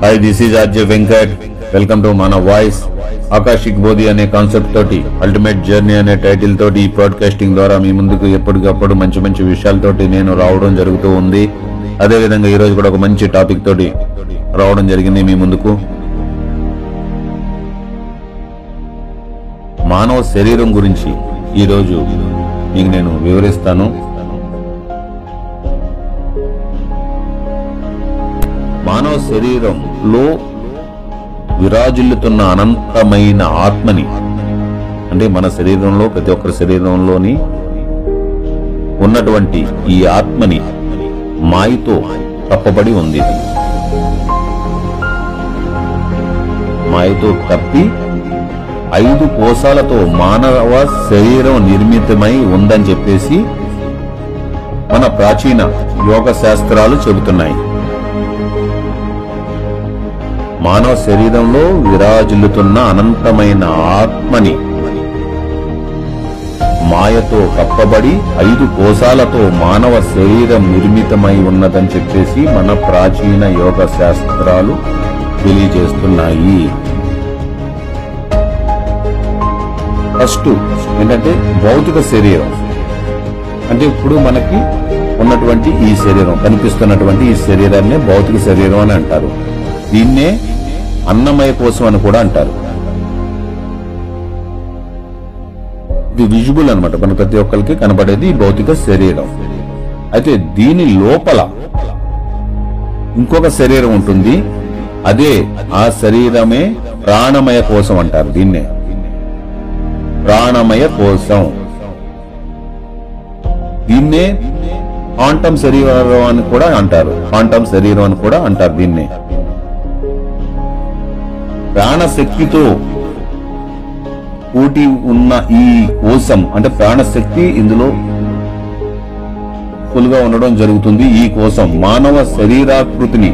Hi this is RJ Venkat welcome to మన voice Akashic బోధి అనే concept తోటి ultimate journey అనే టైటిల్ తోటి ఈ బ్రాడ్కాస్టింగ్ ద్వారా మీ ముందుకు ఎప్పటికప్పుడు మంచి మంచి విషయాలతోటి నేను రావడం జరుగుతూ ఉంది. అదే విధంగా ఈ రోజు కూడా ఒక మంచి టాపిక్ తోటి రావడం జరిగింది మీ ముందుకు. మానవ శరీరం గురించి ఈ రోజు మీకు నేను వివరిస్తాను. మానవ శరీరంలో విరాజిల్లుతున్న అనంతమైన ఆత్మని అంటే మన శరీరంలో ప్రతి ఒక్కరి శరీరంలోని ఉన్నటువంటి ఈ ఆత్మని మాయతో కప్పబడి ఉంది. మాయతో కప్పి ఐదు కోశాలతో మానవ శరీరం నిర్మితమై ఉందని చెప్పేసి మన ప్రాచీన యోగ శాస్త్రాలు చెబుతున్నాయి. మానవ శరీరంలో విరాజిల్లుతున్న అనంతమైన ఆత్మని. మాయతో కప్పబడి ఐదు కోశాలతో మానవ శరీరం నిర్మితమై ఉన్నదని చెప్పేసి మన ప్రాచీన యోగ శాస్త్రాలు తెలియజేస్తున్నాయి. ఫస్ట్ ఏంటంటే భౌతిక శరీరం. అంటే ఇప్పుడు మనకి ఉన్నటువంటి ఈ శరీరం కనిపిస్తున్నటువంటి ఈ శరీరాన్ని భౌతిక శరీరం అని అంటారు. దీన్నే అన్నమయ కోసం అని కూడా అంటారు. ఇది విజుబుల్ అన్నమాట. మన ప్రతి ఒక్కరికి కనబడేది భౌతిక శరీరం. అయితే దీని లోపల ఇంకొక శరీరం ఉంటుంది. అదే ఆ శరీరమే ప్రాణమయ కోసం అంటారు దీన్నే. ప్రాణమయ కోసం. దీన్నే క్వాంటం శరీరం అని కూడా అంటారు. క్వాంటం శరీరం అని కూడా అంటారు దీన్నే. ప్రాణశక్తితో పోటీ ఉన్న ఈ కోశం అంటే ప్రాణశక్తి ఇందులో ఫుల్గా ఉండడం జరుగుతుంది ఈ కోసం. మానవ శరీరాకృతిని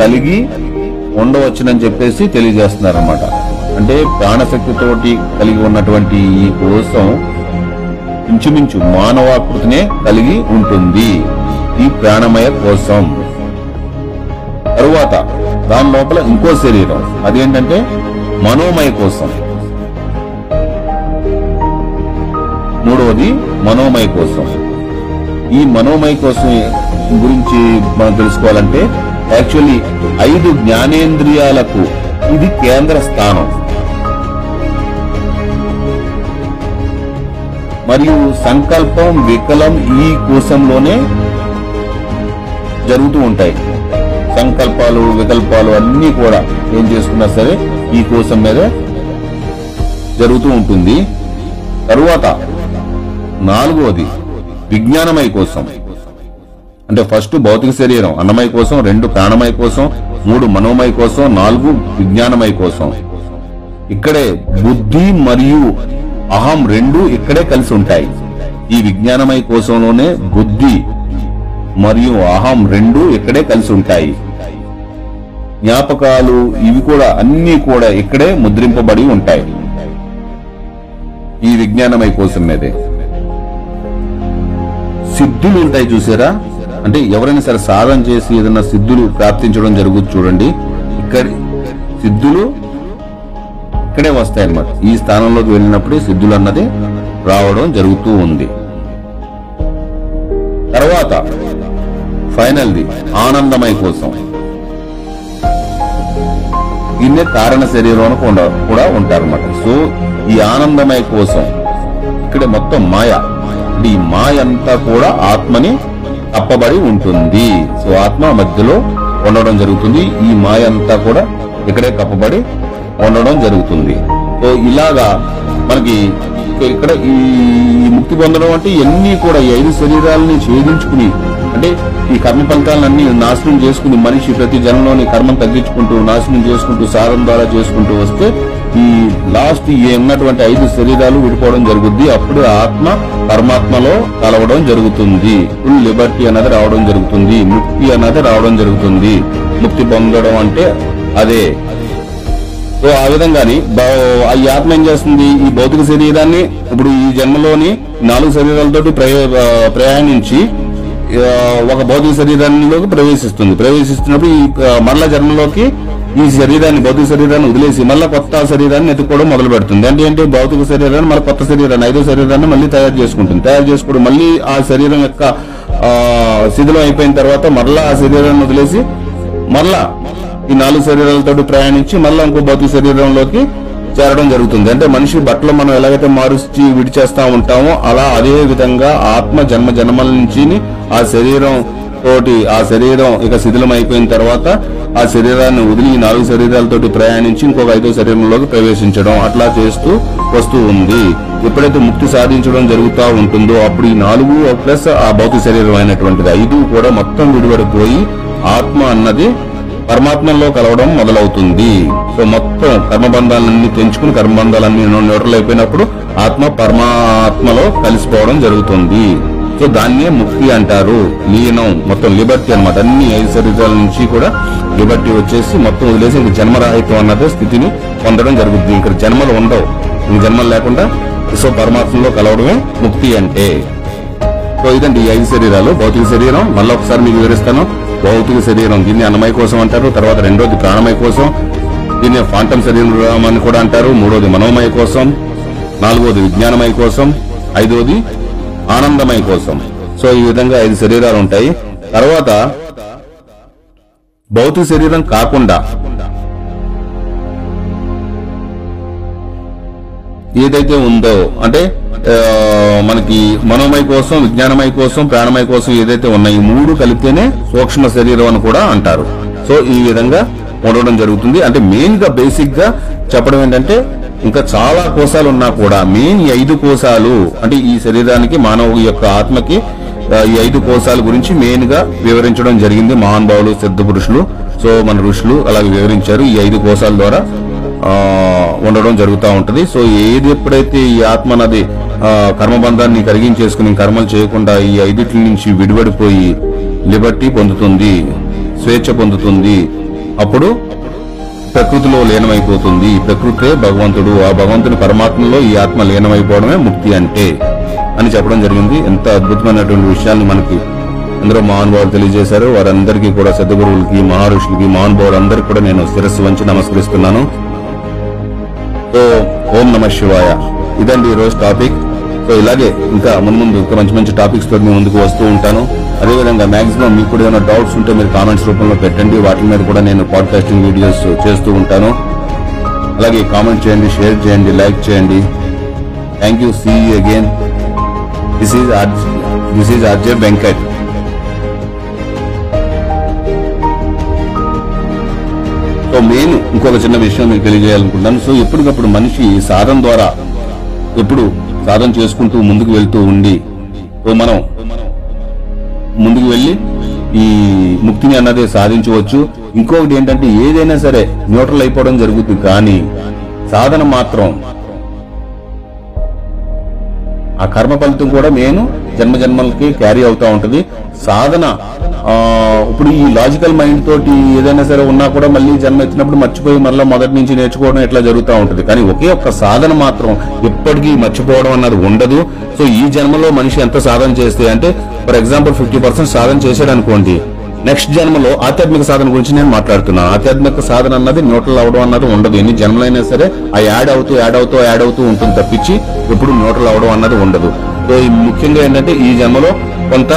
కలిగి ఉండవచ్చునని చెప్పేసి తెలియజేస్తున్నారు అనమాట అంటే ప్రాణశక్తితోటి కలిగి ఉన్నటువంటి ఈ కోశం ఇంచుమించు మానవాకృతినే కలిగి ఉంటుంది ఈ ప్రాణమయ కోసం. తరువాత దాని లోపల ఇంకో శరీరం. అదేంటంటే మనోమయ కోసం. మూడవది మనోమయ కోసం. ఈ మనోమయ కోసం గురించి మనం తెలుసుకోవాలంటే యాక్చువల్లీ ఐదు జ్ఞానేంద్రియాలకు ఇది కేంద్ర స్థానం. మరియు సంకల్పం వికలం ఈ కోశంలోనే జరుగుతూ ఉంటాయి. సంకల్పాలు వికల్పాలు అన్ని కూడా ఏం చేసుకున్నా సరే ఈ కోసం మీద జరుగుతూ ఉంటుంది. తరువాత నాలుగవది విజ్ఞానమయ కోసం. అంటే ఫస్ట్ భౌతిక శరీరం అన్నమయ కోసం రెండు ప్రాణమయ కోసం మూడు మనోమయ కోసం నాలుగు విజ్ఞానమయ కోసం. ఇక్కడే బుద్ధి మరియు అహం రెండు ఇక్కడే కలిసి ఉంటాయి. ఈ విజ్ఞానమయ కోసంలోనే బుద్ధి మరియు అహం రెండు ఇక్కడే కలిసి ఉంటాయి. జ్ఞాపకాలు ఇవి కూడా అన్ని కూడా ఇక్కడే ముద్రింపబడి ఉంటాయి. ఈ విజ్ఞానమై కోసం మీదే సిద్ధులు ఉంటాయి చూసారా? అంటే ఎవరైనా సరే సాధన చేసి ఏదైనా సిద్ధులు ప్రాప్తించడం జరుగుతుంది చూడండి. ఇక్కడ సిద్ధులు ఇక్కడే వస్తాయి అన్నమాట ఈ స్థానంలోకి వెళ్ళినప్పుడే సిద్ధులు అన్నది రావడం జరుగుతూ ఉంది. తర్వాత ఫైనల్ది ఆనందమై కోసం దీన్నే కారణ శరీరం కూడా కూడా ఉంటారన్నమాట. సో ఈ ఆనందమయ కోసం ఇక్కడ మొత్తం మాయ. ఈ మాయ అంతా కూడా ఆత్మని కప్పబడి ఉంటుంది. సో ఆత్మ మధ్యలో ఉండడం జరుగుతుంది. ఈ మాయ అంతా కూడా ఇక్కడే కప్పబడి ఉండడం జరుగుతుంది. సో ఇలాగా మనకి ఇక్కడ ఈ ముక్తి పొందడం అంటే ఇవన్నీ కూడా ఐదు శరీరాలని ఛేదించుకుని అంటే ఈ కర్మ ఫలితాలన్నీ నాశనం చేసుకుని మనిషి ప్రతి జనంలోని కర్మం తగ్గించుకుంటూ నాశనం చేసుకుంటూ సారం ద్వారా చేసుకుంటూ వస్తే ఈ లాస్ట్ ఈ ఉన్నటువంటి ఐదు శరీరాలు విడిపోవడం జరుగుద్ది. అప్పుడు ఆత్మ పరమాత్మలో కలవడం జరుగుతుంది. ఫుల్ లిబర్టీ అన్నది రావడం జరుగుతుంది. ముక్తి అన్నది రావడం జరుగుతుంది. ముక్తి పొందడం అంటే అదే. సో ఆ విధంగాని ఈ ఆత్మ ఏం చేస్తుంది? ఈ భౌతిక శరీరాన్ని ఇప్పుడు ఈ జన్మలోని నాలుగు శరీరాలతోటి ప్రయాణించి ఒక భౌతిక శరీరంలోకి ప్రవేశిస్తుంది. ప్రవేశిస్తున్నప్పుడు ఈ మరల జన్మలోకి ఈ శరీరాన్ని భౌతిక శరీరాన్ని వదిలేసి మళ్ళీ కొత్త శరీరాన్ని ఎత్తుకోవడం మొదలు పెడుతుంది అంటే ఏంటి? భౌతిక శరీరాన్ని మళ్ళీ కొత్త శరీరాన్ని ఐదో శరీరాన్ని మళ్ళీ తయారు చేసుకుంటుంది. తయారు చేసుకోవడం మళ్ళీ ఆ శరీరం యొక్క శిథిలం అయిపోయిన తర్వాత మరలా ఆ శరీరాన్ని వదిలేసి మరలా ఈ నాలుగు శరీరాలతో ప్రయాణించి మళ్ళీ ఇంకో భౌతిక శరీరంలోకి చేరడం జరుగుతుంది. అంటే మనిషి బట్టలు మనం ఎలాగైతే మారుచి విడిచేస్తా ఉంటామో అలా అదే విధంగా ఆత్మ జన్మ జన్మల నుంచి ఆ శరీరం తోటి ఆ శరీరం ఇక శిథిలం అయిపోయిన తర్వాత ఆ శరీరాన్ని వదిలి ఈ నాలుగు శరీరాలతోటి ప్రయాణించి ఇంకొక ఐదో శరీరంలోకి ప్రవేశించడం అట్లా చేస్తూ వస్తూ ఉంది. ఎప్పుడైతే ముక్తి సాధించడం జరుగుతూ ఉంటుందో అప్పుడు ఈ నాలుగు ప్లస్ ఆ భౌతిక శరీరం అయినటువంటిది ఐదు కూడా మొత్తం విడిపడిపోయి ఆత్మ అన్నది పరమాత్మలో కలవడం మొదలవుతుంది. సో మొత్తం కర్మబంధాలన్నీ తెంచుకుని కర్మబంధాలన్నీ న్యూట్రల్ అయిపోయినప్పుడు ఆత్మ పరమాత్మలో కలిసిపోవడం జరుగుతుంది. సో దాన్నే ముక్తి అంటారు. లీనం మొత్తం లిబర్టీ అనమాట అన్ని ఐదు శరీరాల నుంచి కూడా లిబర్టీ వచ్చేసి మొత్తం వదిలేసి ఇంక జన్మరాహిత్యం అన్నది స్థితిని పొందడం జరుగుతుంది ఇక్కడ జన్మలు ఉండవు. ఇంక జన్మలు లేకుండా సో పరమాత్మలో కలవడమే ముక్తి అంటే. సో ఇదండి ఈ ఐదు శరీరాలు. భౌతిక శరీరం మళ్ళీ ఒకసారి మీకు వివరిస్తాను. భౌతిక శరీరం దీన్ని అన్నమయ కోసం అంటారు. తర్వాత రెండోది ప్రాణమయ కోసం. దీన్ని ఫాంటమ్ శరీరం అని కూడా అంటారు. మూడోది మనోమయ కోసం. నాలుగోది విజ్ఞానమయ కోసం. ఐదోది ఆనందమయ కోసం. సో ఈ విధంగా ఐదు శరీరాలు ఉంటాయి. తర్వాత భౌతిక శరీరం కాకుండా ఏదైతే ఉందో అంటే మనకి మనోమయ కోసం విజ్ఞానమయ కోసం ప్రాణమయ కోసం ఏదైతే ఉన్నాయి ఈ మూడు కలిపితేనే సూక్ష్మ శరీరం అని కూడా అంటారు. సో ఈ విధంగా ఉండడం జరుగుతుంది. అంటే మెయిన్గా బేసిక్గా చెప్పడం ఏంటంటే ఇంకా చాలా కోశాలు ఉన్నా కూడా మెయిన్ ఈ ఐదు కోశాలు అంటే ఈ శరీరానికి మానవు యొక్క ఆత్మకి ఈ ఐదు కోశాల గురించి మెయిన్గా వివరించడం జరిగింది మహానుభావులు సిద్ధ పురుషులు. సో మన ఋషులు అలాగే వివరించారు ఈ ఐదు కోశాల ద్వారా ఉండడం జరుగుతూ ఉంటది. సో ఏది ఎప్పుడైతే ఈ ఆత్మ అన్నది కర్మబంధాన్ని కరిగించేసుకుని కర్మలు చేయకుండా ఈ ఐదింటి నుంచి విడిపడిపోయి లిబర్టీ పొందుతుంది స్వేచ్ఛ పొందుతుంది అప్పుడు ప్రకృతిలో లీనమైపోతుంది. ప్రకృతే భగవంతుడు. ఆ భగవంతుని పరమాత్మలో ఈ ఆత్మ లీనమైపోవడమే ముక్తి అంటే అని చెప్పడం జరిగింది. ఎంత అద్భుతమైనటువంటి విషయాన్ని మనకి ఎందరో మహానుభావులు తెలియజేశారు. వారందరికీ కూడా సద్గురువులకి మహర్షులకి మహానుభావులందరికీ కూడా నేను శిరస్సు వంచి నమస్కరిస్తున్నాను. సో ఓం నమ శివాయ. ఇదండి ఈ రోజు టాపిక్. సో ఇలాగే ఇంకా ముందు ముందు ఇంకా మంచి మంచి టాపిక్స్తో మీ ముందుకు వస్తూ ఉంటాను. అదేవిధంగా మాక్సిమం మీకు కూడా ఏమైనా డౌట్స్ ఉంటే మీరు కామెంట్స్ రూపంలో పెట్టండి. వాటి మీద కూడా నేను పాడ్కాస్టింగ్ వీడియోస్ చేస్తూ ఉంటాను. అలాగే కామెంట్ చేయండి షేర్ చేయండి లైక్ చేయండి. Thank you see again this is this is RJ Venkat so main ఇంకొక చిన్న విషయం మీకు తెలియజేయాలనుకుంటున్నాను. సో ఎప్పటికప్పుడు మనిషి సాధన ద్వారా ఎప్పుడు సాధన చేసుకుంటూ ముందుకు వెళ్తూ ఉండి సో మనం ముందుకు వెళ్ళి ఈ ముక్తిని అన్నది సాధించవచ్చు. ఇంకొకటి ఏంటంటే ఏదైనా సరే న్యూట్రల్ అయిపోవడం జరుగుతుంది కానీ సాధన మాత్రం ఆ కర్మ ఫలితం కూడా నేను జన్మ జన్మలకి క్యారీ అవుతా ఉంటుంది. సాధన ఇప్పుడు ఈ లాజికల్ మైండ్ తోటి ఏదైనా సరే ఉన్నా కూడా మళ్ళీ జన్మ ఎత్తినప్పుడు మర్చిపోయి మళ్ళీ మొదటి నుంచి నేర్చుకోవడం ఇట్లా జరుగుతూ ఉంటుంది. కానీ ఒకే ఒక్క సాధన మాత్రం ఎప్పటికీ మర్చిపోవడం అన్నది ఉండదు. సో ఈ జన్మలో మనిషి ఎంత సాధన చేస్తే అంటే ఫర్ ఎగ్జాంపుల్ ఫిఫ్టీ పర్సెంట్ సాధన చేశాడు అనుకోండి. నెక్స్ట్ జన్మలో ఆధ్యాత్మిక సాధన గురించి నేను మాట్లాడుతున్నాను. ఆధ్యాత్మిక సాధన అన్నది న్యూట్రల్ అవడం అన్నది ఉండదు. ఎన్ని జన్మలైనా సరే ఆ యాడ్ అవుతూ యాడ్ అవుతూ యాడ్ అవుతూ ఉంటుంది తప్పించి ఎప్పుడు న్యూట్రల్ అవడం అన్నది ఉండదు. ముఖ్యంగా ఏంటంటే ఈ జన్మలో కొంత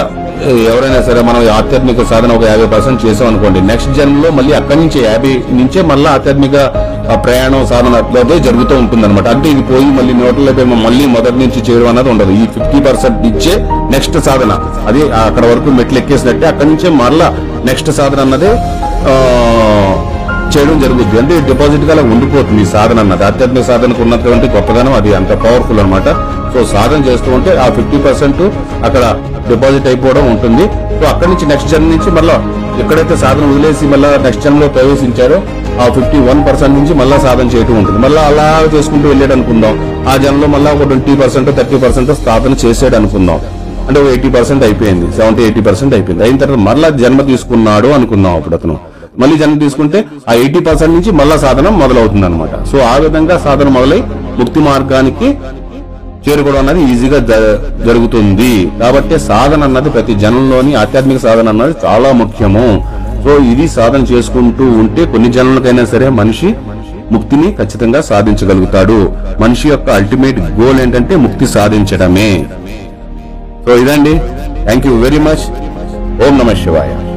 ఎవరైనా సరే మనం ఆధ్యాత్మిక సాధన ఒక యాభై పర్సెంట్ చేసాం అనుకోండి. నెక్స్ట్ జన్మలో మళ్ళీ అక్కడి నుంచి యాభై నుంచే మళ్ళీ ఆధ్యాత్మిక ప్రయాణం సాధన అట్లాగే జరుగుతూ ఉంటుంది అనమాట అంటే ఇది పోయి మళ్ళీ న్యూట్రల్ మళ్ళీ మొదటి నుంచి చేయడం అన్నది ఉండదు. ఈ ఫిఫ్టీ పర్సెంట్ ఇచ్చే నెక్స్ట్ సాధన. అది అక్కడ వరకు మెట్లు ఎక్కేసినట్టే అక్కడి నుంచే మళ్ళా నెక్స్ట్ సాధన అన్నది చేయడం జరుగుతుంది అంటే డిపాజిట్గా ఉండిపోతుంది ఈ సాధన అన్నది. ఆధ్యాత్మిక సాధనకు ఉన్నటువంటి గొప్పదనం అది. అంత పవర్ఫుల్ అనమాట సో సాధన చేస్తూ ఉంటే ఆ ఫిఫ్టీ పర్సెంట్ అక్కడ డిపాజిట్ అయిపోవడం ఉంటుంది. సో అక్కడి నుంచి నెక్స్ట్ జన్మ నుంచి మళ్ళా ఎక్కడైతే సాధన వదిలేసి మళ్ళా నెక్స్ట్ జన్మలో ప్రవేశించారో ఆ ఫిఫ్టీ వన్ పర్సెంట్ నుంచి మళ్ళా సాధన చేయటం ఉంటుంది. మళ్ళీ అలా చేసుకుంటూ వెళ్ళాడు అనుకుందాం. ఆ జన్మలో మళ్ళా ఒక ట్వంటీ పర్సెంట్ థర్టీ పర్సెంట్ సాధన చేసాడు అనుకుందాం. అంటే ఒక ఎయిటీ పర్సెంట్ అయిపోయింది. సెవెంటీ ఎయిటీ పర్సెంట్ అయిపోయింది. అయిన తర్వాత మళ్ళా జన్మ తీసుకున్నాడు అనుకుందాం అప్పుడు అతను. మళ్ళీ జన్మ తీసుకుంటే ఆ ఎయిటీ పర్సెంట్ నుంచి మళ్ళా సాధన మొదలవుతుంది అనమాట సో ఆ విధంగా సాధన మొదలై ముక్తి మార్గానికి చేరుకోవడం అన్నది ఈజీగా జ- జరుగుతుంది. కాబట్టి సాధన అన్నది ప్రతి జనంలోని ఆధ్యాత్మిక సాధన అన్నది చాలా ముఖ్యము. సో ఇది సాధన చేసుకుంటూ ఉంటే కొన్ని జనాలకైనా సరే మనిషి ముక్తిని ఖచ్చితంగా సాధించగలుగుతాడు. మనిషి యొక్క అల్టిమేట్ గోల్ ఏంటంటే ముక్తి సాధించడమే. సో ఇదండి. థ్యాంక్ యూ వెరీ మచ్ ఓం నమ శివాయ.